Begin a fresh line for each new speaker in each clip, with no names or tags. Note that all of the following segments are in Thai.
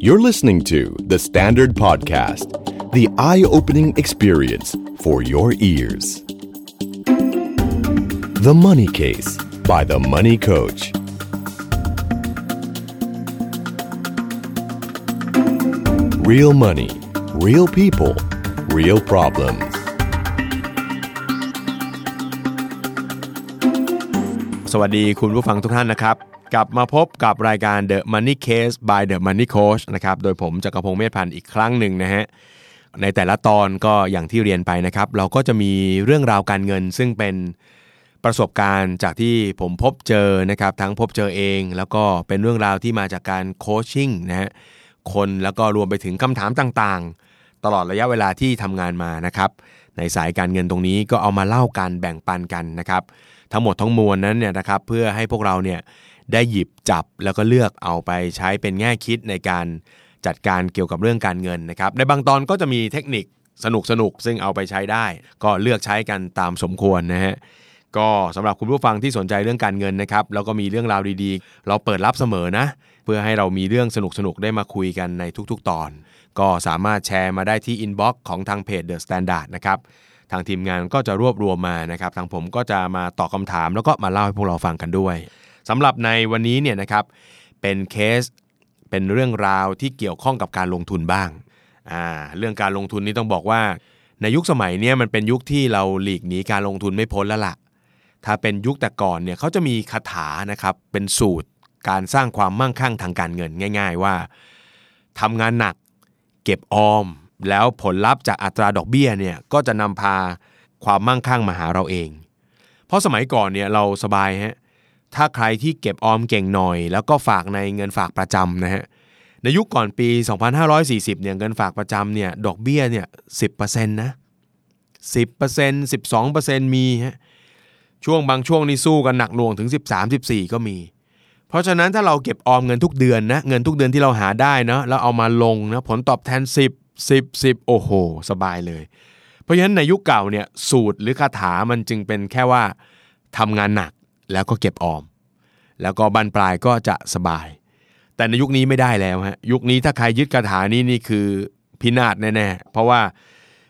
You're listening to The Standard Podcast, the eye opening experience for your ears. The Money Case by The Money Coach. Real money, real people, real problems.
สวัสดีคุณผู้ฟังทุกท่านนะครับ กลับมาพบกับรายการ The Money Case by The Money Coach นะครับ โดยผมจักรพงศ์เมธพันธ์อีกครั้งหนึ่งนะฮะ ในแต่ละตอนก็อย่างที่เรียนไปนะครับ เราก็จะมีเรื่องราวการเงิน ซึ่งเป็นประสบการณ์จากที่ผมพบเจอนะครับ ทั้งพบเจอเอง แล้วก็เป็นเรื่องราวที่มาจากการโคชชิ่งนะฮะ คนแล้วก็รวมไปถึงคำถามต่างๆ ตลอดระยะเวลาที่ทำงานมานะครับ ในสายการเงินตรงนี้ก็เอามาเล่ากันแบ่งปันกันนะครับ ทั้งหมดทั้งมวลนั้นเนี่ยนะครับเพื่อให้พวกเราเนี่ยได้หยิบจับแล้วก็เลือกเอาไปใช้เป็นแง่คิดในการจัดการเกี่ยวกับเรื่องการเงินนะครับในบางตอนก็จะมีเทคนิคสนุกสนุกๆซึ่งเอาไปใช้ได้ ก็เลือกใช้กันตามสมควรนะฮะก็สำหรับคุณผู้ฟังที่สนใจเรื่องการเงินนะครับแล้วก็มีเรื่องราวดีๆ เราเปิดรับเสมอนะ เพื่อให้เรามีเรื่องสนุกๆได้มาคุยกันในทุกๆ ตอน ก็สามารถแชร์มาได้ที่อินบ็อกซ์ของทางเพจ The Standard นะครับ ทางทีมงานก็จะรวบรวมมานะครับทางผมก็จะมาตอบคำถาม แล้วก็มาเล่าให้พวกเราฟังกันด้วยสำหรับในวันนี้เนี่ยนะครับเป็นเคสเป็นเรื่องราวที่เกี่ยวข้องกับการลงทุนบ้างอ่าเรื่องการลงทุนนี่ต้องบอกว่า ในยุคสมัยนี้มันเป็นยุคที่เราหลีกหนีการลงทุนไม่พ้นแล้วล่ะ ถ้าเป็นยุคแต่ก่อนเนี่ยเขาจะมีคาถานะครับเป็นสูตรการสร้างความมั่งคั่งทางการเงินง่าย ๆ ว่าทำงานหนัก เก็บออม แล้วผลลัพธ์จากอัตราดอกเบี้ยเนี่ยก็จะนำพาความมั่งคั่งมาหาเราเอง เพราะสมัยก่อนเนี่ยเราสบายฮะถ้าใครที่เก็บออมเก่งหน่อย แล้วก็ฝากในเงินฝากประจำนะฮะในยุคก่อนปี 2540เนี่ยเงินฝากประจำเนี่ยดอกเบี้ยเนี่ย10%นะ10% 12%มีฮะช่วงบางช่วงนี่สู้กันหนักหน่วงถึง 13 14 ก็มี เพราะฉะนั้นถ้าเราเก็บออมเงินทุกเดือนนะเงินทุกเดือนที่เราหาได้เนาะแล้วเอามาลงนะผลตอบแทน 10 10 10 โอ้โห สบายเลย เพราะฉะนั้นในยุคเก่าเนี่ยสูตรหรือคาถามันจึงเป็นแค่ว่าทำงานหนักแล้วก็เก็บออม แล้วก็บันปลายก็จะสบาย แต่ในยุคนี้ไม่ได้แล้วฮะยุคนี้ถ้าใครยึดคาถานี้นี่คือพินาศแน่ๆเพราะว่า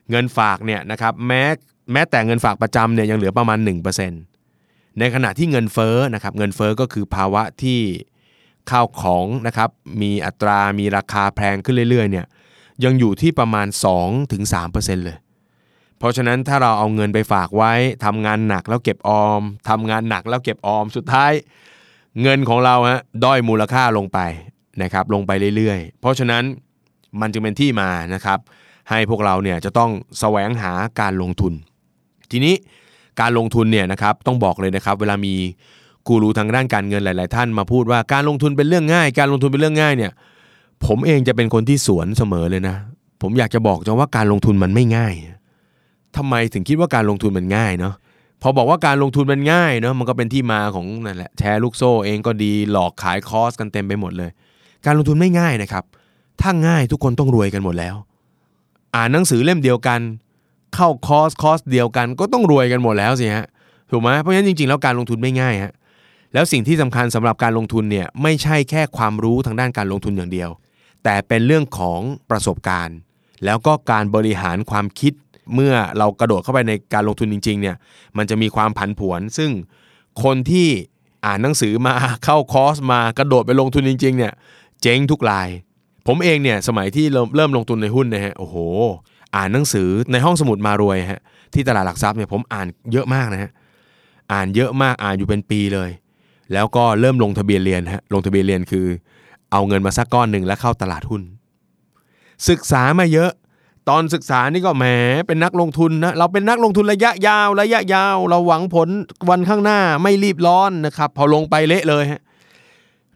เงินฝากเนี่ยนะครับแม้แม้แต่เงินฝากประจำเนี่ยยังเหลือประมาณ 1%ในขณะที่เงินเฟ้อนะครับเงินเฟ้อก็คือภาวะที่ข้าวของนะครับมีอัตรามีราคาแพงขึ้นเรื่อยๆเนี่ย ยังอยู่ที่ประมาณ 2-3%เลย เพราะฉะนั้นถ้าเราเอาเงินไปฝากไว้ทำงานหนักแล้วเก็บออมทำงานหนักแล้วเก็บออมสุดท้าย เงินของเราฮะด้อยมูลค่าลงไปนะครับลงไปเรื่อยๆ เพราะฉะนั้นมันจึงเป็นที่มานะครับ ให้พวกเราเนี่ยจะต้องแสวงหาการลงทุน ทีนี้การลงทุนเนี่ยนะครับต้องบอกเลยนะครับ เวลามีกูรูทางด้านการเงินหลาย ๆ ท่านมาพูดว่าการลงทุนเป็นเรื่องง่าย การลงทุนเป็นเรื่องง่ายเนี่ย ผมเองจะเป็นคนที่สวนเสมอเลยนะ ผมอยากจะบอกจังว่าการลงทุนมันไม่ง่ายทำไมถึงคิดว่าการลงทุนมันง่ายเนาะพอบอกว่าการลงทุนมันง่ายเนาะมันก็เป็นที่มาของนั่นแหละแชร์ลูกโซ่เองก็ดีหลอกขายคอร์สกันเต็มไปหมดเลย การลงทุนไม่ง่ายนะครับ ถ้าง่ายทุกคนต้องรวยกันหมดแล้ว อ่านหนังสือเล่มเดียวกัน เข้าคอร์สคอร์สเดียวกันก็ต้องรวยกันหมดแล้วสิฮะถูกไหมเพราะฉะนั้นจริงๆแล้วการลงทุนไม่ง่ายฮะแล้วสิ่งที่สำคัญสำหรับการลงทุนเนี่ยไม่ใช่แค่ความรู้ทางด้านการลงทุนอย่างเดียว แต่เป็นเรื่องของประสบการณ์ แล้วก็การบริหารความคิด เมื่อเรากระโดดเข้าไปในการลงทุนจริงๆเนี่ยมันจะมีความผันผวน ซึ่งคนที่อ่านหนังสือมาเข้าคอร์สมากระโดดไปลงทุนจริงๆเนี่ยเจ๊งทุกราย ผมเองเนี่ยสมัยที่เริ่มเริ่มลงทุนในหุ้นนะฮะโอ้โห อ่านหนังสือในห้องสมุดมารวยฮะที่ตลาดหลักทรัพย์เนี่ยผมอ่านเยอะมากนะฮะอ่านเยอะมากอ่านอยู่เป็นปีเลย แล้วก็เริ่มลงทะเบียนเรียนฮะลงทะเบียนเรียนคือ เอาเงินมาสักก้อนหนึ่งแล้วเข้าตลาดหุ้น ศึกษามาเยอะ ตอนศึกษานี่ก็แหมเป็นนักลงทุนนะเราเป็นนักลงทุนระยะยาวระยะยาว เราหวังผลวันข้างหน้าไม่รีบร้อนนะครับ พอลงไปเละเลยฮะ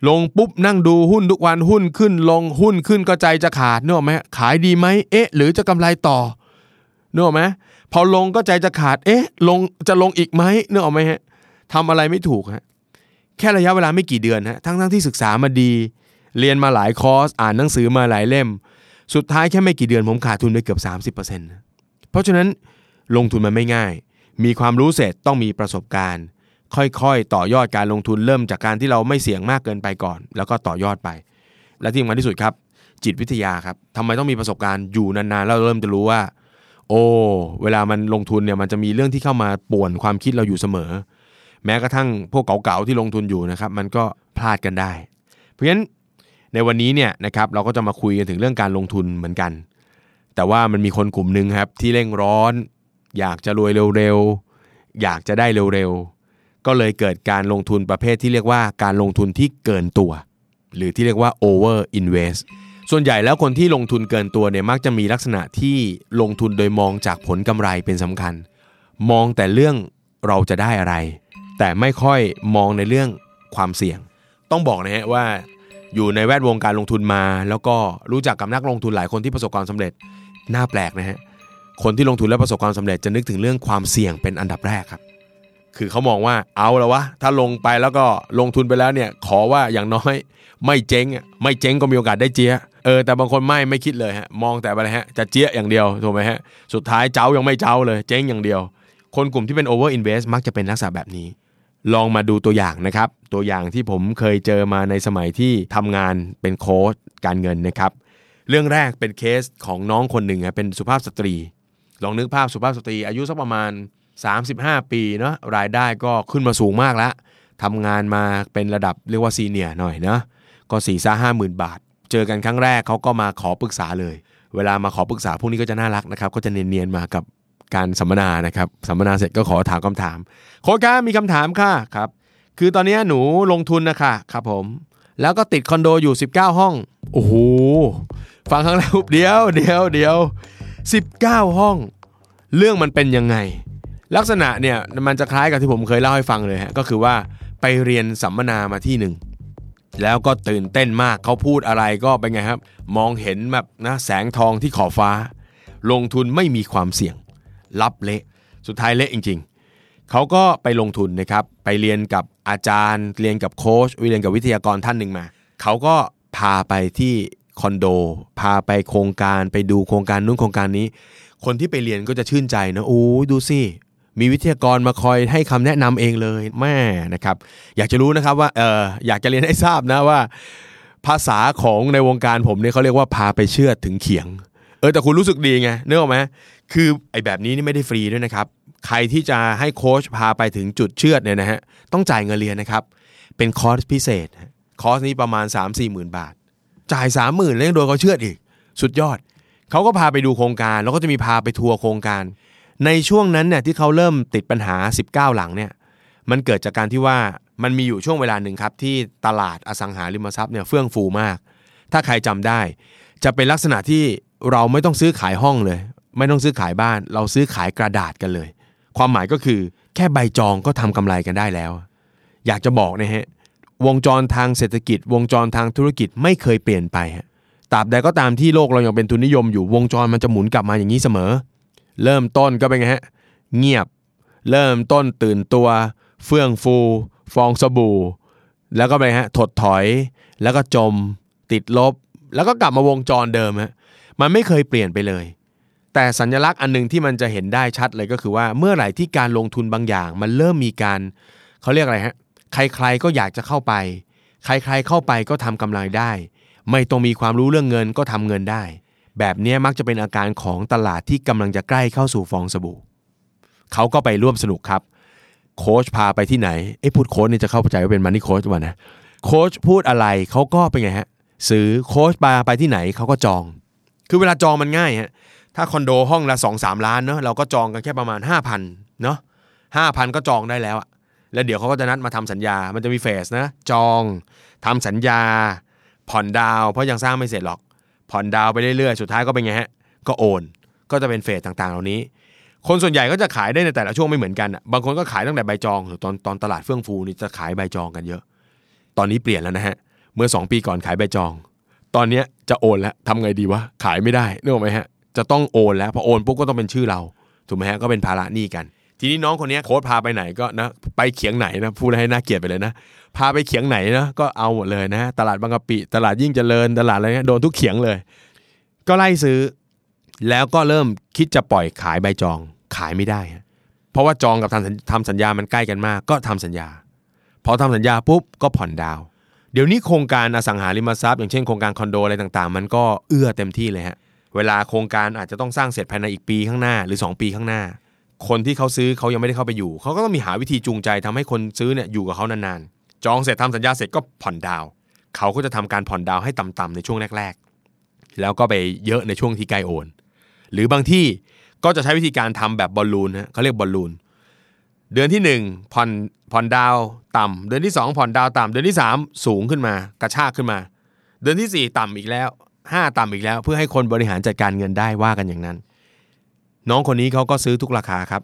ลงปุ๊บนั่งดูหุ้นทุกวันหุ้นขึ้นลงหุ้นขึ้นก็ใจจะขาดเนอะไหมขายดีไหมเอ๊ะ หรือจะกำไรต่อเนอะไหมพอลงก็ใจจะขาด เอ๊ะ ลงจะลงอีกไหมเนอะไหมฮะทำอะไรไม่ถูกฮะแค่ระยะเวลาไม่กี่เดือนฮะทั้งทั้งที่ศึกษามาดี เรียนมาหลายคอร์ส อ่านหนังสือมาหลายเล่ม สุดท้ายแค่ไม่กี่เดือนผมขาดทุนไปเกือบ 30%นะเพราะฉะนั้นลงทุนมันไม่ง่าย มีความรู้เสร็จต้องมีประสบการณ์ ค่อยๆ ต่อยอดการลงทุนเริ่มจากการที่เราไม่เสี่ยงมากเกินไปก่อน แล้วก็ต่อยอดไป และที่สำคัญที่สุดครับ จิตวิทยาครับทำไมต้องมีประสบการณ์อยู่นานๆแล้วเริ่มจะรู้ว่า โอ้เวลามันลงทุนเนี่ยมันจะมีเรื่องที่เข้ามาป่วนความคิดเราอยู่เสมอ แม้กระทั่งพวกเก่าๆที่ลงทุนอยู่นะครับมันก็พลาดกันได้ เพราะฉะนั้น ในวันนี้เนี่ยนะครับเราก็จะมาคุยกันถึงเรื่องการลงทุนเหมือนกัน แต่ว่ามันมีคนกลุ่มหนึ่งครับที่เร่งร้อน อยากจะรวยเร็วๆอยากจะได้เร็วๆก็เลยเกิดการลงทุนประเภทที่เรียกว่าการลงทุนที่เกินตัว หรือที่เรียกว่า over invest ส่วนใหญ่แล้วคนที่ลงทุนเกินตัวเนี่ยมักจะมีลักษณะที่ลงทุนโดยมองจากผลกำไรเป็นสำคัญ มองแต่เรื่องเราจะได้อะไร แต่ไม่ค่อยมองในเรื่องความเสี่ยง ต้องบอกนะฮะว่า อยู่ในแวดวงการลงทุนมา แล้วก็รู้จักกับนักลงทุนหลายคนที่ประสบความสำเร็จน่าแปลกนะฮะคนที่ลงทุนและประสบความสำเร็จจะนึกถึงเรื่องความเสี่ยงเป็นอันดับแรกครับ คือเขามองว่าเอาแล้ววะถ้าลงไปแล้วก็ลงทุนไปแล้วเนี่ย ขอว่าอย่างน้อย ไม่เจ๊งไม่เจ๊งก็มีโอกาสได้เจี๊ยเออแต่บางคนไม่ไม่คิดเลยฮะมองแต่อะไรฮะจะเจี๊ยอย่างเดียวถูกไหมฮะสุดท้ายเจ้ายังไม่เจ้าเลยเจ๊งอย่างเดียว คนกลุ่มที่เป็น over invest มักจะเป็นลักษณะแบบนี้ ลองมาดูตัวอย่างนะครับ ตัวอย่างที่ผมเคยเจอมาในสมัยที่ทำงานเป็นโค้ชการเงินนะครับ เรื่องแรกเป็นเคสของน้องคนหนึ่งเป็นสุภาพสตรี ลองนึกภาพสุภาพสตรีอายุสักประมาณ 35 ปีเนาะรายได้ก็ขึ้นมาสูงมากแล้วทำงานมาเป็นระดับเรียกว่าซีเนียหน่อยนะก็สี่ซ่าห้าหมื่นบาท เจอกันครั้งแรกเขาก็มาขอปรึกษาเลย เวลามาขอปรึกษาพวกนี้ก็จะน่ารักนะครับ ก็จะเนียนๆมากับ การสัมมนานะครับสัมมนาเสร็จก็ขอถามคำถาม โค้ชครับมีคำถามค่ะครับ คือตอนนี้หนูลงทุนนะคะครับผม แล้วก็ติดคอนโดอยู่ 19 ห้อง โอ้โหฟังครั้งแรกเดียวเดียวเดียว19 ห้อง เรื่องมันเป็นยังไง ลักษณะเนี่ยมันจะคล้ายกับที่ผมเคยเล่าให้ฟังเลยฮะก็คือว่าไปเรียนสัมมนามาที่หนึ่งแล้วก็ตื่นเต้นมากเขาพูดอะไรก็เป็นไงครับ มองเห็นแบบนะแสงทองที่ขอบฟ้า ลงทุนไม่มีความเสี่ยง รับเละสุดท้ายเละจริง ๆ เขาก็ไปลงทุนนะครับไปเรียนกับอาจารย์ เรียนกับโค้ชเรียนกับวิทยากรท่านหนึ่งมา เขาก็พาไปที่คอนโด พาไปโครงการไปดูโครงการนู้นโครงการนี้ คนที่ไปเรียนก็จะชื่นใจนะโอ้ดูสิมีวิทยากรมาคอยให้คำแนะนำเองเลยแม่นะครับ อยากจะรู้นะครับว่าเอออยากจะเรียนให้ทราบนะว่า ภาษาของในวงการผมเนี่ยเขาเรียกว่าพาไปเชื่อถึงเขียง เออแต่คุณรู้สึกดีไงเนื้ออกไหม คือไอ้แบบนี้นี่ไม่ได้ฟรีด้วยนะครับ ใครที่จะให้โค้ชพาไปถึงจุดเชื่อดเนี่ยนะฮะต้องจ่ายเงินเรียนนะครับ เป็นคอร์สพิเศษคอร์สนี้ประมาณ 3 4 0 0 0 0บาท จ่าย3 0,000แล้วยังโดนเขาเชื่อดอีก สุดยอด เขาก็พาไปดูโครงการ แล้วก็จะมีพาไปทัวร์โครงการ ในช่วงนั้นเนี่ยที่เขาเริ่มติดปัญหา 19 หลังเนี่ยมันเกิดจากการที่ว่ามันมีอยู่ช่วงเวลาหนึ่งครับ ที่ตลาดอสังหาริมทรัพย์เนี่ยเฟื่องฟูมาก ถ้าใครจำได้ จะเป็นลักษณะที่เราไม่ต้องซื้อขายห้องเลย ไม่ต้องซื้อขายบ้าน เราซื้อขายกระดาษกันเลย ความหมายก็คือ แค่ใบจองก็ทำกำไรกันได้แล้ว อยากจะบอกนะฮะวงจรทางเศรษฐกิจ วงจรทางธุรกิจไม่เคยเปลี่ยนไปฮะตราบใดก็ตามที่โลกเรายังเป็นทุนนิยมอยู่วงจรมันจะหมุนกลับมาอย่างนี้เสมอ เริ่มต้นก็เป็นไงฮะเงียบ เริ่มต้นตื่นตัว เฟื่องฟู ฟองสบู่ แล้วก็ไปฮะถดถอย แล้วก็จม ติดลบ แล้วก็กลับมาวงจรเดิมฮะมันไม่เคยเปลี่ยนไปเลย แต่สัญลักษณ์อันหนึงที่มันจะเห็นได้ชัดเลยก็คือว่าเมื่อไหร่ที่การลงทุนบางอย่าง มันเริ่มมีการเขาเรียกอะไรฮะใครๆก็อยากจะเข้าไป ใครๆเข้าไปก็ทำกำไรได้ ไม่ต้องมีความรู้เรื่องเงินก็ทำเงินได้ แบบนี้มักจะเป็นอาการของตลาดที่กำลังจะใกล้เข้าสู่ฟองสบู่เขาก็ไปร่วมสนุกครับ โค้ชพาไปที่ไหนไอ้พูดโค้ชนี่จะเข้าใจว่าเป็นมันนี่โค้ชวะนะโค้ชพูดอะไรเขาก็เป็นไงฮะซื้อโค้ชพาไปที่ไหนเขาก็จอง คือเวลาจองมันง่ายฮะ ถ้าคอนโดห้องละ2อสล้านเนาะเราก็จองกันแค่ประมาณ 5,000เนาะห้าพันก็จองได้แล้วอะแล้วเดี๋ยวเขาก็จะนัดมาทำสัญญา มันจะมีเฟสนะ จองทำสัญญา ผ่อนดาวเพราะยังสร้างไม่เสร็จหรอก ผ่อนดาวไปเรื่อยๆ สุดท้ายก็เป็นไงฮะ ก็โอน ก็จะเป็นเฟสต่างๆ เหล่านี้ คนส่วนใหญ่ก็จะขายได้ในแต่ละช่วงไม่เหมือนกัน บางคนก็ขายตั้งแต่ใบจองตอนตอนตลาดเฟื่องฟูนี่จะขายใบจองกันเยอะ ตอนนี้เปลี่ยนแล้วนะฮะ เมื่อ 2 ปีก่อนขายใบจอง ตอนนี้จะโอนแล้วทำไงดีวะ ขายไม่ได้นึกออกไหมฮะ จะต้องโอนแล้วพอโอนปุ๊บก็ต้องเป็นชื่อเราถูกไหมฮะก็เป็นภาระหนี้กัน ทีนี้น้องคนนี้โค้ดพาไปไหนก็นะไปเขียงไหนนะพูดให้น่าเกลียดไปเลยนะ พาไปเขียงไหนนะก็เอาหมดเลยนะตลาดบางกะปิตลาดยิ่งเจริญตลาดอะไรเงี้ยโดนทุกเขียงเลย ก็ไล่ซื้อ แล้วก็เริ่มคิดจะปล่อยขายใบจองขายไม่ได้ เพราะว่าจองกับทำทำสัญญามันใกล้กันมาก ก็ทำสัญญาพอทำสัญญาปุ๊บก็ผ่อนดาวเดี๋ยวนี้โครงการอสังหาริมทรัพย์อย่างเช่นโครงการคอนโดอะไรต่างๆ มันก็เอื้อเต็มที่เลยฮะ เวลาโครงการอาจจะต้องสร้างเสร็จภายในอีกปีข้างหน้าหรือ 2 ปีข้างหน้า คนที่เขาซื้อเขายังไม่ได้เข้าไปอยู่ เขาก็ต้องมีหาวิธีจูงใจทำให้คนซื้อเนี่ยอยู่กับเขานานๆ จองเสร็จทำสัญญาเสร็จก็ผ่อนดาว เขาก็จะทำการผ่อนดาวให้ต่ำๆในช่วงแรก ๆ แล้วก็ไปเยอะในช่วงที่ใกล้โอน หรือบางที่ก็จะใช้วิธีการทำแบบบอลลูนฮะเขาเรียกบอลลูนเดือนที่ 1 ผ่อนผ่อนดาวต่ำเดือนที่ 2 ผ่อนดาวต่ำเดือนที่ 3 สูงขึ้นมากระชากขึ้นมา เดือนที่ 4 ต่ำอีกแล้ว 5 ต่ำอีกแล้ว เพื่อให้คนบริหารจัดการเงินได้ว่ากันอย่างนั้น น้องคนนี้เขาก็ซื้อทุกราคาครับ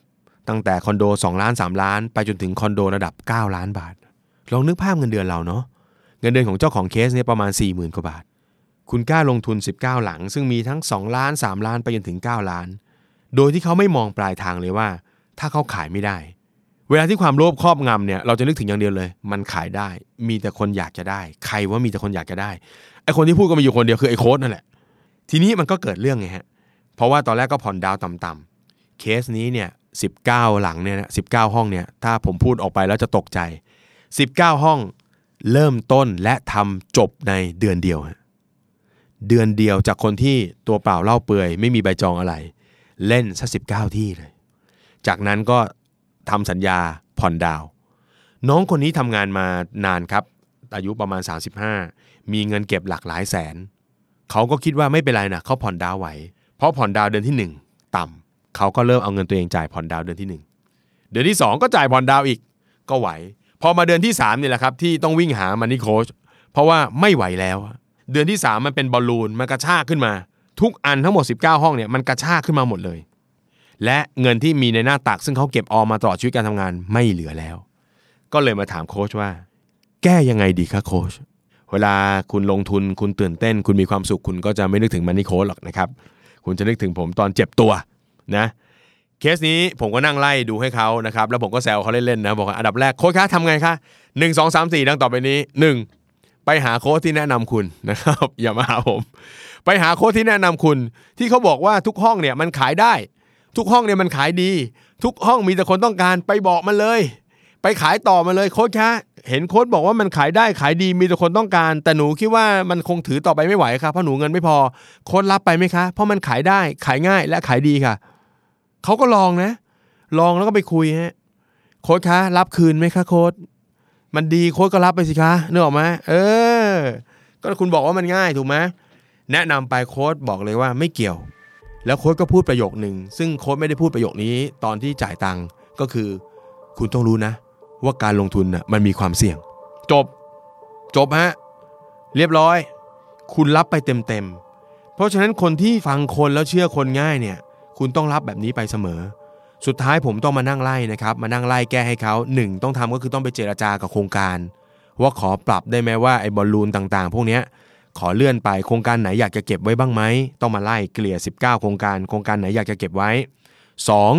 ตั้งแต่คอนโด 2 ล้าน 3 ล้าน ไปจนถึงคอนโดระดับ 9 ล้านบาท ลองนึกภาพเงินเดือนเราเนาะเงินเดือนของเจ้าของเคสเนี่ยประมาณ 4 0,000กว่าบาท คุณกล้าลงทุน 19 หลัง ซึ่งมีทั้ง 2 ล้าน 3 ล้านไปจนถึง 9 ล้าน โดยที่เขาไม่มองปลายทางเลยว่า ถ้าเขาขายไม่ได้ เวลาที่ความโลภครอบงำเนี่ยเราจะนึกถึงอย่างเดียวเลย มันขายได้ มีแต่คนอยากจะได้ ใครว่ามีแต่คนอยากจะได้ไอคนที่พูดก็มีอยู่คนเดียวคือไอโค้ดนั่นแหละทีนี้มันก็เกิดเรื่องไงฮะเพราะว่าตอนแรกก็ผ่อนดาวต่ำๆเคสนี้เนี่ย19หลังเนี่ยนะ19ห้องเนี่ยถ้าผมพูดออกไปแล้วจะตกใจ19ห้องเริ่มต้นและทำจบในเดือนเดียว เดือนเดียวจากคนที่ตัวเปล่าเล่าเปื่อย ไม่มีใบจองอะไร เล่นซะ19ที่เลย จากนั้นก็ ทำสัญญาผ่อนดาว น้องคนนี้ทำงานมานานครับ อายุประมาณ 35 มีเงินเก็บหลักหลายแสน เขาก็คิดว่าไม่เป็นไรนะเขาผ่อนดาวไหว เพราะผ่อนดาวเดือนที่ 1 ต่ำเขาก็เริ่มเอาเงินตัวเองจ่ายผ่อนดาวเดือนที่ 1 เดือนที่ 2 ก็จ่ายผ่อนดาวอีก ก็ไหว พอมาเดือนที่3นี่แหละครับที่ต้องวิ่งหามันนี่โค้ชเพราะว่าไม่ไหวแล้ว เดือนที่ 3 มันเป็นบอลลูนมันกระชากขึ้นมา ทุกอันทั้งหมด 19 ห้องเนี่ยมันกระชากขึ้นมาหมดเลย และเงินที่มีในหน้าตักซึ่งเขาเก็บออมมาตลอดชีวิตการทำงานไม่เหลือแล้ว ก็เลยมาถามโค้ชว่า แก้ยังไงดีคะโค้ชเวลาคุณลงทุนคุณตื่นเต้น คุณมีความสุขคุณก็จะไม่นึกถึงมันนี่โค้ชหรอกนะครับ คุณจะนึกถึงผมตอนเจ็บตัวนะเคสนี้ผมก็นั่งไล่ดูให้เขานะครับ แล้วผมก็แซวเขาเล่นๆนะบอกว่าอันดับแรกโค้ชคะทำไงคะหนึ่งสองสามสี่ดังต่อไปนี้หนึ่งไปหาโค้ชที่แนะนำคุณนะครับ อย่ามาหาผม ไปหาโค้ชที่แนะนำคุณ ที่เขาบอกว่าทุกห้องเนี่ยมันขายได้ ทุกห้องเนี่ยมันขายดี ทุกห้องมีแต่คนต้องการไปบอกมันเลย ไปขายต่อมาเลยโค้ชคะเห็นโค้ชบอกว่ามันขายได้ขายดีมีแต่คนต้องการ แต่หนูคิดว่ามันคงถือต่อไปไม่ไหวครับเพราะหนูเงินไม่พอโค้ชรับไปไหมคะ เพราะมันขายได้ขายง่ายและขายดีค่ะเขาก็ลองนะ ลองแล้วก็ไปคุยฮะโค้ชคะรับคืนไหมคะโค้ชมันดีโค้ชก็รับไปสิคะนึกออกไหมเออ ก็คุณบอกว่ามันง่ายถูกไหมแนะนำไปโค้ชบอกเลยว่าไม่เกี่ยว แล้วโค้ชก็พูดประโยคหนึ่งซึ่งโค้ชไม่ได้พูดประโยคนี้ตอนที่จ่ายตังค์ก็คือ คุณต้องรู้นะ ว่าการลงทุนน่ะมันมีความเสี่ยง จบ จบฮะเรียบร้อย คุณรับไปเต็มๆเพราะฉะนั้นคนที่ฟังคนแล้วเชื่อคนง่ายเนี่ย คุณต้องรับแบบนี้ไปเสมอ สุดท้ายผมต้องมานั่งไล่นะครับ มานั่งไล่แก้ให้เขาหนึ่งต้องทำก็คือต้องไปเจราจากับโครงการ ว่าขอปรับได้ไหมว่าไอ้บอลลูนต่างๆ พวกเนี้ย ขอเลื่อนไปโครงการไหนอยากจะเก็บไว้บ้างไหมต้องมาไล่เกลี่ย 19 โครงการ โครงการไหนอยากจะเก็บไว้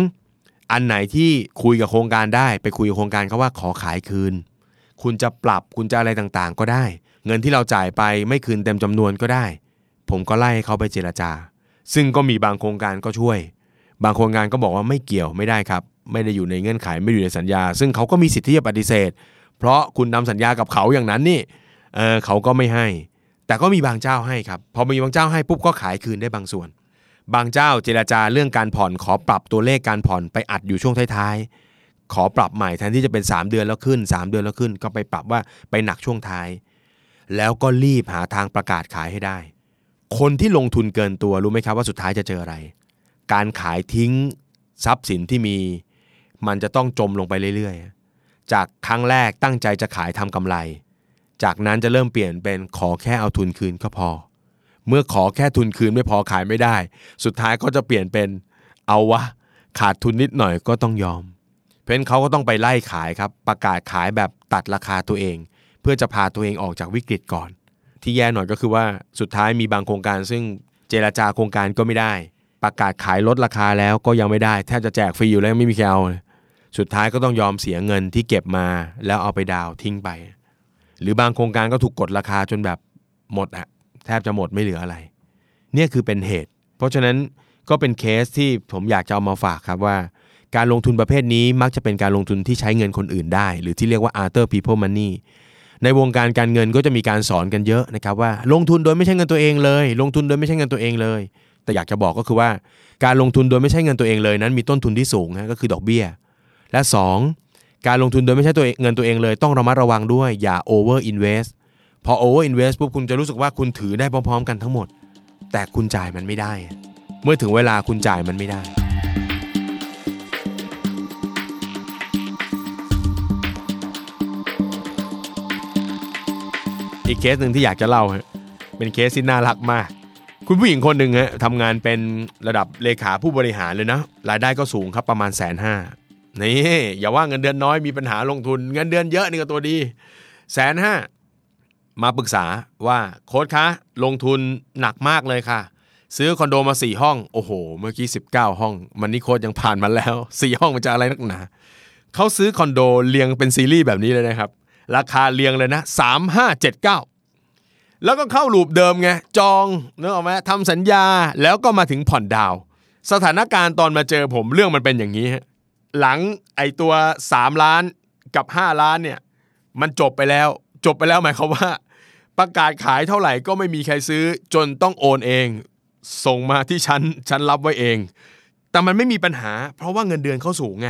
2. อันไหนที่คุยกับโครงการได้ ไปคุยกับโครงการเขาว่าขอขายคืน คุณจะปรับคุณจะอะไรต่างๆ ก็ได้ เงินที่เราจ่ายไปไม่คืนเต็มจำนวนก็ได้ ผมก็ไล่ให้เขาไปเจรจา ซึ่งก็มีบางโครงการก็ช่วย บางโครงการก็บอกว่าไม่เกี่ยวไม่ได้ครับ ไม่ได้อยู่ในเงื่อนไขไม่อยู่ในสัญญา ซึ่งเขาก็มีสิทธิ์ที่จะปฏิเสธ เพราะคุณทำสัญญากับเขาอย่างนั้นนี่เออเขาก็ไม่ให้ แต่ก็มีบางเจ้าให้ครับ พอมีบางเจ้าให้ปุ๊บก็ขายคืนได้บางส่วน บางเจ้าเจราจาเรื่องการผ่อนขอปรับตัวเลขการผ่อนไปอัดอยู่ช่วงท้ายๆ ขอปรับใหม่แทนที่จะเป็น 3 เดือนแล้วขึ้น 3 เดือนแล้วขึ้น ก็ไปปรับว่าไปหนักช่วงท้าย แล้วก็รีบหาทางประกาศขายให้ได้ คนที่ลงทุนเกินตัวรู้ไหมครับว่าสุดท้ายจะเจออะไร การขายทิ้งทรัพย์สินที่มี มันจะต้องจมลงไปเรื่อยๆ จากครั้งแรกตั้งใจจะขายทำกำไร จากนั้นจะเริ่มเปลี่ยนเป็นขอแค่เอาทุนคืนก็พอ เมื่อขอแค่ทุนคืนไม่พอขายไม่ได้ สุดท้ายก็จะเปลี่ยนเป็นเอาวะ ขาดทุนนิดหน่อยก็ต้องยอม เพนเขาก็ต้องไปไล่ขายครับ ประกาศขายแบบตัดราคาตัวเอง เพื่อจะพาตัวเองออกจากวิกฤตก่อน ที่แย่หน่อยก็คือว่าสุดท้ายมีบางโครงการ ซึ่งเจราจาโครงการก็ไม่ได้ ประกาศขายลดราคาแล้วก็ยังไม่ได้แทบจะแจกฟรีอยู่แล้วไม่มีใครเอาสุดท้ายก็ต้องยอมเสียเงินที่เก็บมาแล้วเอาไปดาวทิ้งไป หรือบางโครงการก็ถูกกดราคาจนแบบหมดอะแทบจะหมดไม่เหลืออะไร เนี่ยคือเป็นเหตุ เพราะฉะนั้นก็เป็นเคสที่ผมอยากจะเอามาฝากครับว่า การลงทุนประเภทนี้มักจะเป็นการลงทุนที่ใช้เงินคนอื่นได้ หรือที่เรียกว่า other people money ในวงการการเงินก็จะมีการสอนกันเยอะนะครับว่าลงทุนโดยไม่ใช่เงินตัวเองเลย ลงทุนโดยไม่ใช่เงินตัวเองเลย แต่อยากจะบอกก็คือว่า การลงทุนโดยไม่ใช่เงินตัวเองเลยนั้นมีต้นทุนที่สูงนะก็คือดอกเบี้ย และ 2 การลงทุนโดยไม่ใช่ตัวเงเงินตัวเองเลย ต้องระมัดระวังด้วยอย่า over invest พอ over invest ปุ๊บคุณจะรู้สึกว่าคุณถือได้พร้อมๆ กันทั้งหมด แต่คุณจ่ายมันไม่ได้ เมื่อถึงเวลาคุณจ่ายมันไม่ได้ อีกเคสหนึ่งที่อยากจะเล่าฮะเป็นเคสที่น่ารักมาก คุณผู้หญิงคนหนึ่งฮะทำงานเป็นระดับเลขาผู้บริหารเลยนะรายได้ก็สูงครับประมาณแสนห้า นี่อย่าว่าเงินเดือนน้อยมีปัญหาลงทุน เงินเดือนเยอะนี่ก็ตัวดีแสนห้ามาปรึกษาว่าโค้ดคะลงทุนหนักมากเลยค่ะ ซื้อคอนโดมาสี่ห้องโอ้โห เมื่อกี้19 ห้อง มันนี่โค้ดยังผ่านมาแล้วสี่ห้องมันจะอะไรนักหนาเขาซื้อคอนโดเรียงเป็นซีรีส์แบบนี้เลยนะครับ ราคาเรียงเลยนะ 3579 แล้วก็เข้าลูปเดิมไงจองนึกออกไหมทำสัญญาแล้วก็มาถึงผ่อนดาว สถานการณ์ตอนมาเจอผมเรื่องมันเป็นอย่างนี้ฮะ หลังไอตัว 3 ล้านกับ 5 ล้านเนี่ยมันจบไปแล้ว จบไปแล้วหมายความว่า ประกาศขายเท่าไหร่ก็ไม่มีใครซื้อจนต้องโอนเอง ส่งมาที่ฉันฉันรับไว้เอง แต่มันไม่มีปัญหา เพราะว่าเงินเดือนเขาสูงไง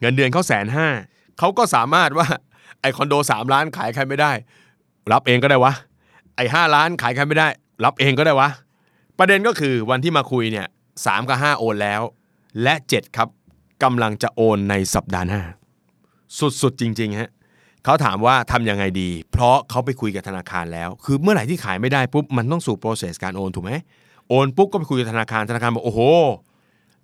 เงินเดือนเขาแสนห้าเขาก็สามารถว่าไอคอนโด 3 ล้านขายใครไม่ได้ รับเองก็ได้วะไอ้ห้าล้านขายใครไม่ได้ รับเองก็ได้วะประเด็นก็คือวันที่มาคุยเนี่ยสามกับห้าโอนแล้ว และ 7 ครับ กำลังจะโอนในสัปดาห์หน้า สุดๆจริงๆฮะเขาถามว่าทำยังไงดี เพราะเขาไปคุยกับธนาคารแล้ว คือเมื่อไหร่ที่ขายไม่ได้ปุ๊บมันต้องสู่ process การโอนถูกไหมโอนปุ๊บก็ไปคุยกับธนาคารธนาคารบอกโอ้โห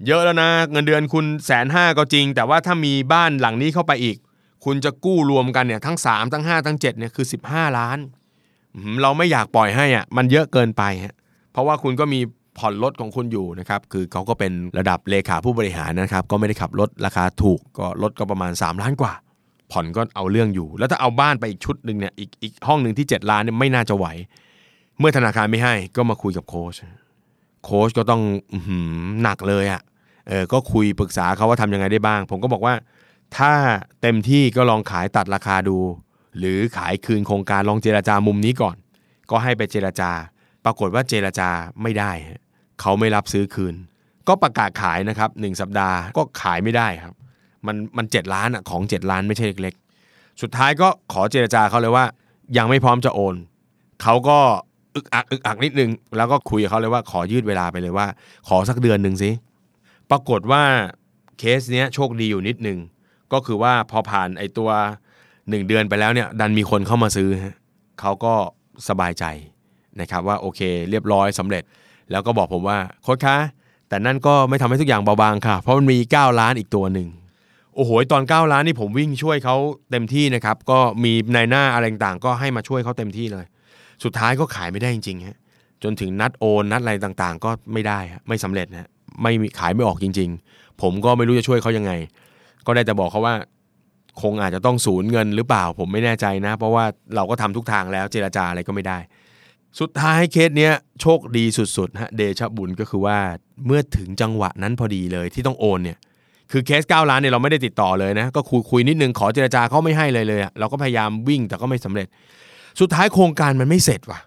เยอะแล้วนะ เงินเดือนคุณแสนห้าก็จริง แต่ว่าถ้ามีบ้านหลังนี้เข้าไปอีก คุณจะกู้รวมกันเนี่ยทั้ง 3 ทั้ง 5 ทั้ง7เนี่ยคือ 15 ล้าน เราไม่อยากปล่อยให้อะมันเยอะเกินไปฮะเพราะว่าคุณก็มี ผ่อนรถของคุณอยู่นะครับคือเขาก็เป็นระดับเลขาผู้บริหารนะครับ ก็ไม่ได้ขับรถราคาถูกก็รถก็ประมาณ 3 ล้านกว่า ผ่อนก็เอาเรื่องอยู่ แล้วถ้าเอาบ้านไปอีกชุดหนึ่งเนี่ยอีกอีกห้องหนึ่งที่ 7 ล้านเนี่ยไม่น่าจะไหว เมื่อธนาคารไม่ให้ก็มาคุยกับโค้ชโค้ชก็ต้องหนักเลยอะเออก็คุยปรึกษาเขาว่าทำยังไงได้บ้าง ผมก็บอกว่า ถ้าเต็มที่ก็ลองขายตัดราคาดู หรือขายคืนโครงการลองเจราจามุมนี้ก่อน ก็ให้ไปเจราจา ปรากฏว่าเจราจาไม่ได้ เขาไม่รับซื้อคืน ก็ประกาศขายนะครับหนึ่งสัปดาห์ก็ขายไม่ได้ครับ มันมันเจ็ดล้านอะของ 7 ล้านไม่ใช่เล็กๆ สุดท้ายก็ขอเจราจาเขาเลยว่า ยังไม่พร้อมจะโอน เขาก็อึกอักอึกอักนิดนึง แล้วก็คุยกับเขาเลยว่าขอยืดเวลาไปเลยว่า ขอสักเดือนหนึ่งสิปรากฏว่าเคสเนี้ยโชคดีอยู่นิดนึงก็คือว่าพอผ่านไอตัว 1 เดือนไปแล้วเนี่ยดันมีคนเข้ามาซื้อเขาก็สบายใจ นะครับว่าโอเคเรียบร้อยสำเร็จ แล้วก็บอกผมว่าโค้ชคะแต่นั่นก็ไม่ทำให้ทุกอย่างเบาบางค่ะ เพราะมันมี 9 ล้านอีกตัวหนึ่งโอ้โหตอน 9 ล้านนี่ผมวิ่งช่วยเขาเต็มที่นะครับก็มีในหน้าอะไรต่างๆ ก็ให้มาช่วยเขาเต็มที่เลย สุดท้ายก็ขายไม่ได้จริงๆฮะจนถึงนัดโอนนัดอะไรต่างๆ ก็ไม่ได้ไม่สำเร็จนะไม่ขายไม่ออกจริง ๆ ผมก็ไม่รู้จะช่วยเขายังไง ก็ได้แต่บอกเขาว่าคงอาจจะต้องสูญเงินหรือเปล่า ผมไม่แน่ใจนะ เพราะว่าเราก็ทำทุกทางแล้วเจราจาอะไรก็ไม่ได้ สุดท้ายเคสเนี้ยโชคดีสุดๆฮะเดชะบุญก็คือว่าเมื่อถึงจังหวะนั้นพอดีเลยที่ต้องโอนเนี่ยคือเคส 9 ล้านเนี่ยเราไม่ได้ติดต่อเลยนะก็คุยคุยนิดนึงขอเจราจาเขาไม่ให้เลยเลยเราก็พยายามวิ่งแต่ก็ไม่สำเร็จ สุดท้ายโครงการมันไม่เสร็จว่ะ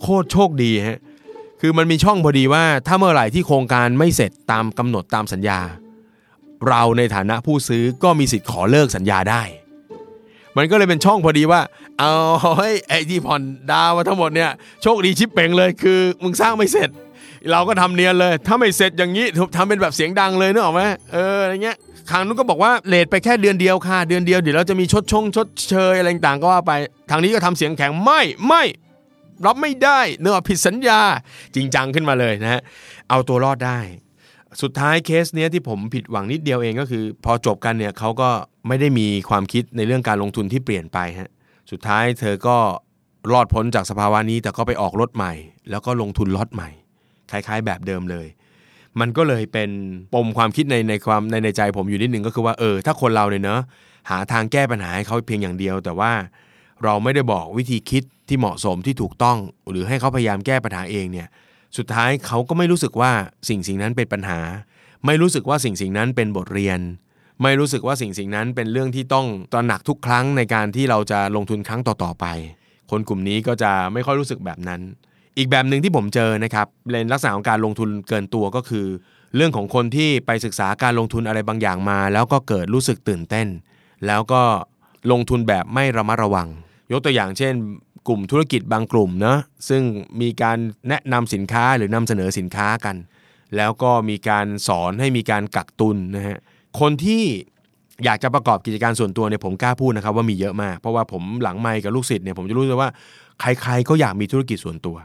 โคตรโชคดีฮะคือมันมีช่องพอดีว่าถ้าเมื่อไหร่ที่โครงการไม่เสร็จตามกำหนดตามสัญญา เราในฐานะผู้ซื้อก็มีสิทธิ์ขอเลิกสัญญาได้ มันก็เลยเป็นช่องพอดีว่า เอาเฮ้ไอ้ที่ผ่อนดาวมาทั้งหมดเนี่ยโชคดีชิปเป่งเลยคือมึงสร้างไม่เสร็จ เราก็ทำเนียนเลย ถ้าไม่เสร็จอย่างนี้ทำเป็นแบบเสียงดังเลยนึกออกไหมเอออะไรเงี้ยทางนู้นก็บอกว่าเลทไปแค่เดือนเดียวค่ะ เดือนเดียวเดี๋ยวเราจะมีชดชงชดเชยอะไรต่างก็ว่าไป ทางนี้ก็ทำเสียงแข็งไม่ไม่รับไม่ได้เนื้อผิดสัญญาจริงจังขึ้นมาเลยนะฮะเอาตัวรอดได้ สุดท้ายเคสเนี้ยที่ผมผิดหวังนิดเดียวเองก็คือ พอจบกันเนี่ยเขาก็ไม่ได้มีความคิดในเรื่องการลงทุนที่เปลี่ยนไปฮะ สุดท้ายเธอก็รอดพ้นจากสภาวะนี้แต่ก็ไปออกรถใหม่ แล้วก็ลงทุนล็อตใหม่ คล้ายๆ แบบเดิมเลย มันก็เลยเป็นปมความคิดในในความในในใจผมอยู่นิดนึงก็คือว่าเออถ้าคนเราเนี่ยเนาะหาทางแก้ปัญหาให้เขาเพียงอย่างเดียว แต่ว่าเราไม่ได้บอกวิธีคิดที่เหมาะสมที่ถูกต้อง หรือให้เขาพยายามแก้ปัญหาเองเนี่ยสุดท้ายเขาก็ไม่รู้สึกว่าสิ่งสิ่งนั้นเป็นปัญหา ไม่รู้สึกว่าสิ่งสิ่งนั้นเป็นบทเรียน ไม่รู้สึกว่าสิ่งสิ่งนั้นเป็นเรื่องที่ต้องตระหนักทุกครั้งในการที่เราจะลงทุนครั้งต่อๆไป คนกลุ่มนี้ก็จะไม่ค่อยรู้สึกแบบนั้น อีกแบบหนึ่งที่ผมเจอนะครับในลักษณะของการลงทุนเกินตัวก็คือ เรื่องของคนที่ไปศึกษาการลงทุนอะไรบางอย่างมา แล้วก็เกิดรู้สึกตื่นเต้น แล้วก็ลงทุนแบบไม่ระมัดระวัง ยกตัวอย่างเช่น กลุ่มธุรกิจบางกลุ่มนะซึ่งมีการแนะนำสินค้าหรือนำเสนอสินค้ากัน แล้วก็มีการสอนให้มีการกักตุนนะฮะ คนที่อยากจะประกอบกิจการส่วนตัวเนี่ยผมกล้าพูดนะครับว่ามีเยอะมาก เพราะว่าผมหลังไมค์กับลูกศิษย์เนี่ยผมจะรู้เลยว่าใคร ๆ ก็อยากมีธุรกิจส่วนตัว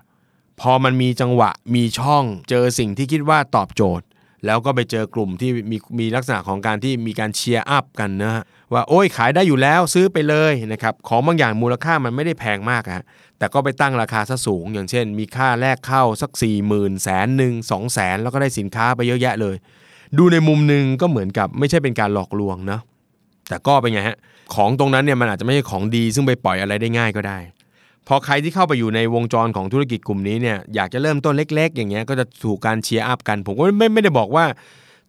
พอมันมีจังหวะมีช่องเจอสิ่งที่คิดว่าตอบโจทย์ แล้วก็ไปเจอกลุ่มที่มีมีลักษณะของการที่มีการเชียร์อัพกันนะฮะว่าโอ้ยขายได้อยู่แล้วซื้อไปเลยนะครับของบางอย่างมูลค่ามันไม่ได้แพงมากอะแต่ก็ไปตั้งราคาซะสูง อย่างเช่น มีค่าแรกเข้าสัก4ี่หมื่นแสนหนึ่งสองแสนแล้วก็ได้สินค้าไปเยอะแยะเลย ดูในมุมหนึ่งก็เหมือนกับไม่ใช่เป็นการหลอกลวงเนาะแต่ก็เป็นไงฮะของตรงนั้นเนี่ยมันอาจจะไม่ใช่ของดี ซึ่งไปปล่อยอะไรได้ง่ายก็ได้พอใครที่เข้าไปอยู่ในวงจรของธุรกิจกลุ่มนี้เนี่ยอยากจะเริ่มต้นเล็ก ๆ อย่างเงี้ยก็จะถูกการ cheer up กัน ผมก็ไม่ไม่ได้บอกว่า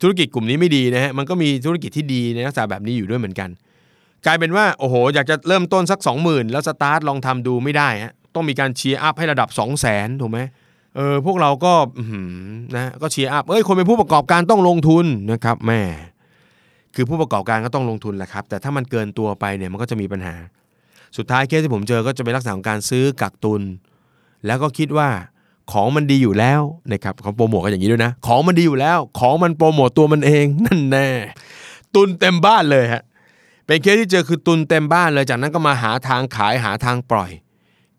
ธุรกิจกลุ่มนี้ไม่ดีนะฮะมันก็มีธุรกิจที่ดีในลักษณะแบบนี้อยู่ด้วยเหมือนกัน กลายเป็นว่าโอ้โห อยากจะเริ่มต้นสัก 20,000 แล้วสตาร์ทลองทำดูไม่ได้ฮะต้องมีการ cheer up ให้ระดับ 2 0 0 0 0 0ถูกไหม เออพวกเราก็นะก็ cheer up เอ้ยคนเป็นผู้ประกอบการต้องลงทุนนะครับแม่คือผู้ประกอบการก็ต้องลงทุนแหละครับ แต่ถ้ามันเกินตัวไปเนี่ยมันก็จะมีปัญหา สุดท้ายเคสที่ผมเจอก็จะเป็นลักษณะของการซื้อกักตุน แล้วก็คิดว่าของมันดีอยู่แล้วนะครับเขาโปรโมทกันอย่างนี้ด้วยนะ ของมันดีอยู่แล้ว ของมันโปรโมทตัวมันเองนั่นแน่ตุนเต็มบ้านเลยฮะเป็นเคสที่เจอคือตุนเต็มบ้านเลยจากนั้นก็มาหาทางขายหาทางปล่อย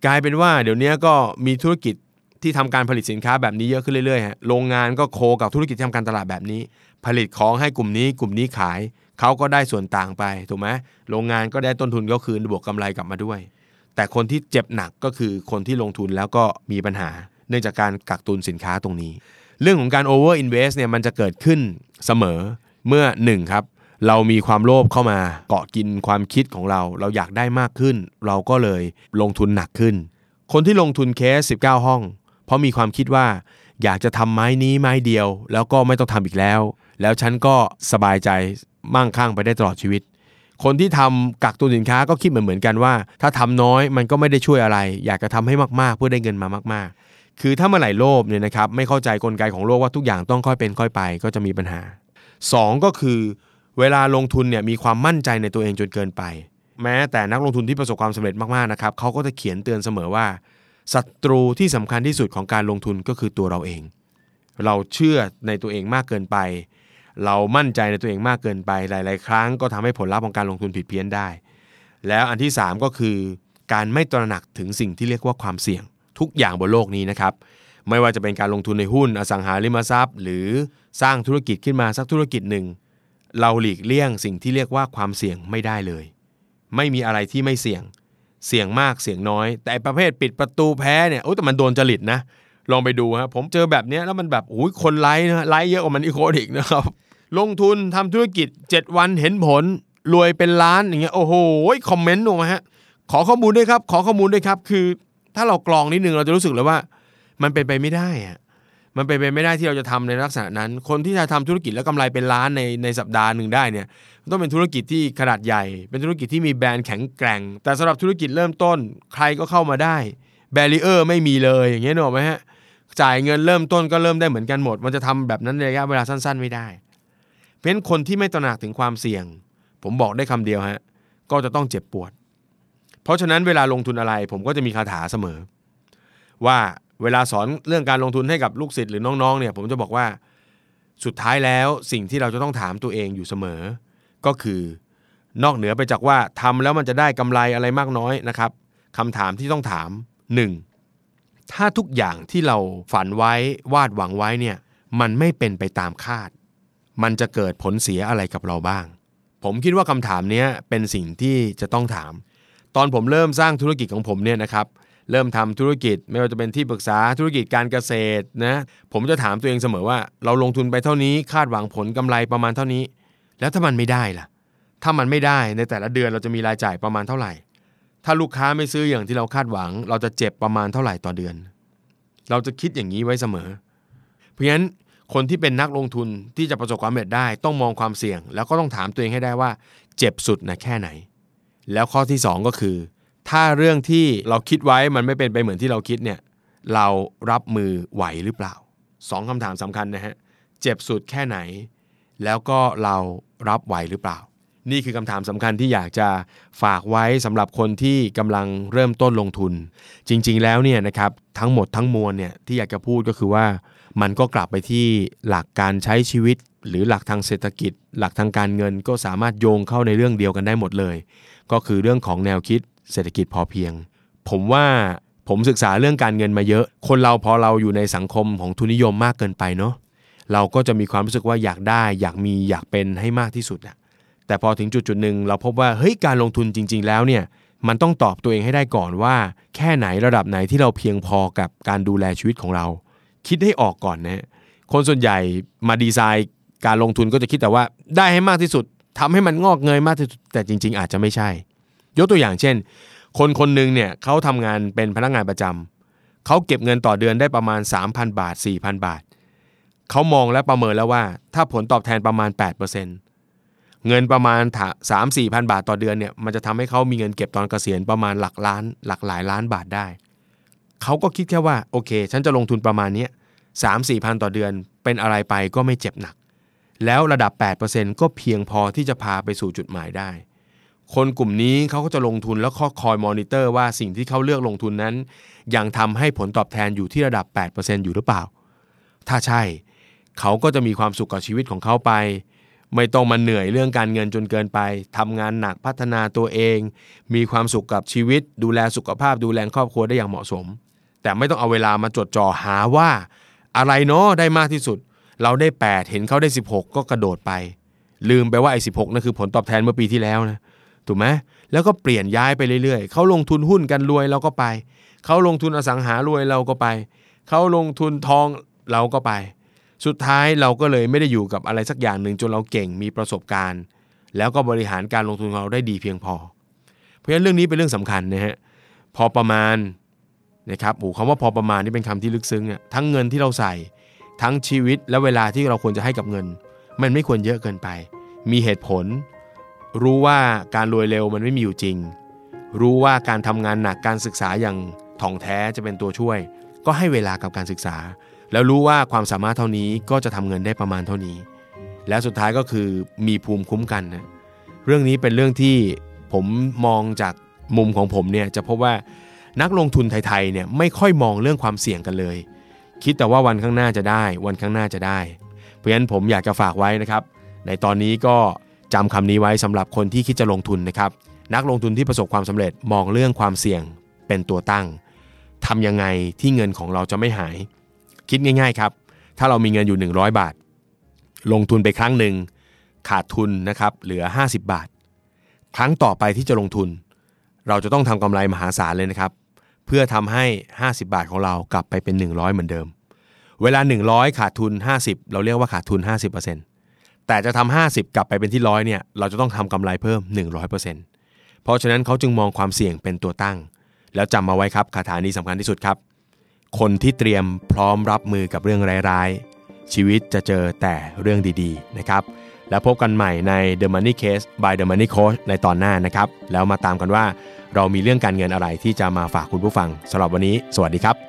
กลายเป็นว่า เดี๋ยวนี้ก็มีธุรกิจ ที่ทำการผลิตสินค้าแบบนี้เยอะขึ้นเรื่อยๆฮะโรงงานก็โคกับธุรกิจที่ทำการตลาดแบบนี้ ผลิตของให้กลุ่มนี้กลุ่มนี้ขายเขาก็ได้ส่วนต่างไปถูกไหมโรงงานก็ได้ต้นทุนก็คืนบวกกำไรกลับมาด้วย แต่คนที่เจ็บหนักก็คือคนที่ลงทุนแล้วก็มีปัญหา เนื่องจากการกักตุนสินค้าตรงนี้ เรื่องของการ over invest เนี่ยมันจะเกิดขึ้นเสมอเมื่อ1ครับเรามีความโลภเข้ามาเกาะกินความคิดของเรา เราอยากได้มากขึ้น เราก็เลยลงทุนหนักขึ้น คนที่ลงทุนเคส 19 ห้อง เพราะมีความคิดว่า อยากจะทำไม้นี้ไม้เดียว แล้วก็ไม่ต้องทำอีกแล้ว แล้วฉันก็สบายใจมั่งคั่งไปได้ตลอดชีวิต คนที่ทำกักตุนสินค้าก็คิดเหมือนเหมือนกันว่า ถ้าทำน้อยมันก็ไม่ได้ช่วยอะไร อยากจะทำให้มากๆ เพื่อได้เงินมามาก ๆ คือถ้าเมื่อไหร่โลภเนี่ยนะครับไม่เข้าใจกลไกของโลกว่าทุกอย่างต้องค่อยเป็นค่อยไป ก็จะมีปัญหา 2 ก็คือ เวลาลงทุนเนี่ยมีความมั่นใจในตัวเองจนเกินไป แม้แต่นักลงทุนที่ประสบความสำเร็จมากๆนะครับเขาก็จะเขียนเตือนเสมอว่า ศัตรูที่สำคัญที่สุดของการลงทุนก็คือตัวเราเอง เราเชื่อในตัวเองมากเกินไป เรามั่นใจในตัวเองมากเกินไปหลาย ๆ ครั้งก็ทำให้ผลลัพธ์ของการลงทุนผิดเพี้ยนได้ แล้วอันที่ 3 ก็คือ การไม่ตระหนักถึงสิ่งที่เรียกว่าความเสี่ยง ทุกอย่างบนโลกนี้นะครับไม่ว่าจะเป็นการลงทุนในหุ้นอสังหาริมทรัพย์ หรือสร้างธุรกิจขึ้นมาสักธุรกิจหนึ่ง เราหลีกเลี่ยงสิ่งที่เรียกว่าความเสี่ยงไม่ได้เลย ไม่มีอะไรที่ไม่เสี่ยง เสี่ยงมากเสี่ยงน้อย แต่ประเภทปิดประตูแพ้เนี่ยโอ้แต่มันโดนจริตนะลองไปดูครับผมเจอแบบนี้แล้วมันแบบโอ้ยคนไลค์นะไลค์เยอะกว่ามันอีโคอีกนะครับ ลงทุนทำธุรกิจ 7 วันเห็นผลรวยเป็นล้านอย่างเงี้ยโอ้โหคอมเมนต์ลงมาฮะขอข้อมูลด้วยครับ ขอข้อมูลด้วยครับ คือ ถ้าเรากรองนิดนึงเราจะรู้สึกเลยว่า มันเป็นไปไม่ได้อะ มันเป็นไปไม่ได้ที่เราจะทำในลักษณะนั้น คนที่จะทำธุรกิจแล้วกำไรเป็นล้านในในสัปดาห์หนึ่งได้เนี่ยต้องเป็นธุรกิจที่ขนาดใหญ่ เป็นธุรกิจที่มีแบรนด์แข็งแกร่ง แต่สำหรับธุรกิจเริ่มต้นใครก็เข้ามาได้แบรีเออร์ไม่มีเลยอย่างเงี้ยนึกออกไหมฮะจ่ายเงินเริ่มต้นก็เริ่มได้เหมือนกันหมด มันจะทำแบบนั้นในระยะเวลาสั้น ๆ ไม่ได้ เพราะฉะนั้นคนที่ไม่ตระหนักถึงความเสี่ยง ผมบอกได้คำเดียวฮะก็จะต้องเจ็บปวด เพราะฉะนั้นเวลาลงทุนอะไรผมก็จะมีคาถาเสมอ ว่า เวลาสอนเรื่องการลงทุนให้กับลูกศิษย์หรือน้องๆเนี่ยผมจะบอกว่าสุดท้ายแล้วสิ่งที่เราจะต้องถามตัวเองอยู่เสมอ ก็คือนอกเหนือไปจากว่าทำแล้วมันจะได้กำไรอะไรมากน้อยนะครับคำถามที่ต้องถาม 1. ถ้าทุกอย่างที่เราฝันไว้วาดหวังไว้เนี่ยมันไม่เป็นไปตามคาด มันจะเกิดผลเสียอะไรกับเราบ้าง ผมคิดว่าคำถามนี้เป็นสิ่งที่จะต้องถาม ตอนผมเริ่มสร้างธุรกิจของผมเนี่ยนะครับ เริ่มทำธุรกิจ ไม่ว่าจะเป็นที่ปรึกษาธุรกิจการเกษตรนะผมจะถามตัวเองเสมอว่า เราลงทุนไปเท่านี้คาดหวังผลกำไรประมาณเท่านี้ แล้วถ้ามันไม่ได้ล่ะ ถ้ามันไม่ได้ในแต่ละเดือนเราจะมีรายจ่ายประมาณเท่าไหร่ ถ้าลูกค้าไม่ซื้ออย่างที่เราคาดหวัง เราจะเจ็บประมาณเท่าไหร่ต่อเดือน เราจะคิดอย่างนี้ไว้เสมอ เพราะฉะนั้นคนที่เป็นนักลงทุนที่จะประสบความสำเร็จได้ ต้องมองความเสี่ยง แล้วก็ต้องถามตัวเองให้ได้ว่า เจ็บสุดนะแค่ไหน แล้วข้อที่ 2 ก็คือ ถ้าเรื่องที่เราคิดไว้มันไม่เป็นไปเหมือนที่เราคิดเนี่ยเรารับมือไหวหรือเปล่าสองคำถามสำคัญนะฮะเจ็บสุดแค่ไหน แล้วก็เรารับไหวหรือเปล่า นี่คือคำถามสำคัญที่อยากจะฝากไว้สำหรับคนที่กำลังเริ่มต้นลงทุน จริง ๆ แล้วเนี่ยนะครับทั้งหมดทั้งมวลเนี่ยที่อยากจะพูดก็คือว่า มันก็กลับไปที่หลักการใช้ชีวิต หรือหลักทางเศรษฐกิจ หลักทางการเงินก็สามารถโยงเข้าในเรื่องเดียวกันได้หมดเลย ก็คือเรื่องของแนวคิด เศรษฐกิจพอเพียง ผมว่าผมศึกษาเรื่องการเงินมาเยอะ คนเราพอเราอยู่ในสังคมของทุนนิยมมากเกินไปเนาะเราก็จะมีความรู้สึกว่าอยากได้ อยากมีอยากเป็นให้มากที่สุดอะแต่พอถึงจุดจุดหนึ่งเราพบว่าเฮ้ยการลงทุนจริง ๆ แล้วเนี่ยมันต้องตอบตัวเองให้ได้ก่อนว่า แค่ไหนระดับไหนที่เราเพียงพอกับการดูแลชีวิตของเรา คิดให้ออกก่อนนะคนส่วนใหญ่มาดีไซน์การลงทุนก็จะคิดแต่ว่าได้ให้มากที่สุดทำให้มันงอกเงยมากที่สุดแต่จริง ๆ อาจจะไม่ใช่ ยกตัวอย่างเช่น คนคนหนึ่งเนี่ยเขาทำงานเป็นพนักงานประจำเขาเก็บเงินต่อเดือนได้ประมาณ 3,000 บาท 4,000 บาท เขามองและประเมินแล้วว่า ถ้าผลตอบแทนประมาณ 8%เงินประมาณสามสี่พันบาทต่อเดือนเนี่ยมันจะทำให้เขามีเงินเก็บตอนเกษียณประมาณหลักล้านหลักหลายล้านบาทได้ เขาก็คิดแค่ว่าโอเค ฉันจะลงทุนประมาณนี้สามสี่พันต่อเดือนเป็นอะไรไปก็ไม่เจ็บหนัก แล้วระดับ 8%ก็เพียงพอที่จะพาไปสู่จุดหมายได้ คนกลุ่มนี้เขาก็จะลงทุนแล้วคอยมอนิเตอร์ว่าสิ่งที่เขาเลือกลงทุนนั้น ยังทำให้ผลตอบแทนอยู่ที่ระดับ 8%อยู่หรือเปล่า ถ้าใช่เขาก็จะมีความสุขกับชีวิตของเขาไป ไม่ต้องมาเหนื่อยเรื่องการเงินจนเกินไปทำงานหนักพัฒนาตัวเอง มีความสุขกับชีวิต ดูแลสุขภาพดูแลครอบครัวได้อย่างเหมาะสม แต่ไม่ต้องเอาเวลามาจดจ่อหาว่า อะไรเนาะได้มากที่สุด เราได้ 8 เห็นเขาได้ 16 ก็กระโดดไป ลืมไปว่าไอ้สินั่นคือผลตอบแทนเมื่อปีที่แล้วนะ ถูกไหมแล้วก็เปลี่ยนย้ายไปเรื่อยๆ เขาลงทุนหุ้นกันรวยเราก็ไป เขาลงทุนอสังหารวยเราก็ไป เขาลงทุนทองเราก็ไป สุดท้ายเราก็เลยไม่ได้อยู่กับอะไรสักอย่างหนึ่งจนเราเก่งมีประสบการณ์ แล้วก็บริหารการลงทุนของเราได้ดีเพียงพอ เพราะฉะนั้นเรื่องนี้เป็นเรื่องสำคัญนะฮะพอประมาณนะครับโอ้คำว่าพอประมาณนี่เป็นคำที่ลึกซึ้งเนี่ยทั้งเงินที่เราใส่ทั้งชีวิตและเวลาที่เราควรจะให้กับเงิน มันไม่ควรเยอะเกินไป มีเหตุผล รู้ว่าการรวยเร็วมันไม่มีอยู่จริง รู้ว่าการทำงานหนักการศึกษาอย่างถ่องแท้จะเป็นตัวช่วย ก็ให้เวลากับการศึกษา แล้วรู้ว่าความสามารถเท่านี้ก็จะทำเงินได้ประมาณเท่านี้ และสุดท้ายก็คือมีภูมิคุ้มกันนะเรื่องนี้เป็นเรื่องที่ผมมองจากมุมของผมเนี่ยจะพบว่านักลงทุนไทยๆเนี่ยไม่ค่อยมองเรื่องความเสี่ยงกันเลย คิดแต่ว่าวันข้างหน้าจะได้ วันข้างหน้าจะได้ เพราะฉะนั้นผมอยากจะฝากไว้นะครับ ในตอนนี้ก็ จำคำนี้ไว้สำหรับคนที่คิดจะลงทุนนะครับ นักลงทุนที่ประสบความสำเร็จมองเรื่องความเสี่ยงเป็นตัวตั้งทำยังไงที่เงินของเราจะไม่หาย คิดง่าย ๆครับ ถ้าเรามีเงินอยู่ 100 บาท ลงทุนไปครั้งหนึ่งขาดทุนนะครับเหลือ 50 บาท ครั้งต่อไปที่จะลงทุน เราจะต้องทำกำไรมหาศาลเลยนะครับ เพื่อทำให้ 50 บาทของเรากลับไปเป็น 100 เหมือนเดิม เวลา 100 ขาดทุน 50 เราเรียกว่าขาดทุน 50% แต่จะทำ50 กลับไปเป็นที่ร้อยเนี่ยเราจะต้องทำกำไรเพิ่ม 100%เพราะฉะนั้นเขาจึงมองความเสี่ยงเป็นตัวตั้ง แล้วจำมาไว้ครับคาถานี้สำคัญที่สุดครับ คนที่เตรียมพร้อมรับมือกับเรื่องร้ายๆ ชีวิตจะเจอแต่เรื่องดีๆนะครับแล้วพบกันใหม่ใน The Money Case by The Money Coach ในตอนหน้านะครับ แล้วมาตามกันว่าเรามีเรื่องการเงินอะไรที่จะมาฝากคุณผู้ฟังสำหรับวันนี้ สวัสดีครับ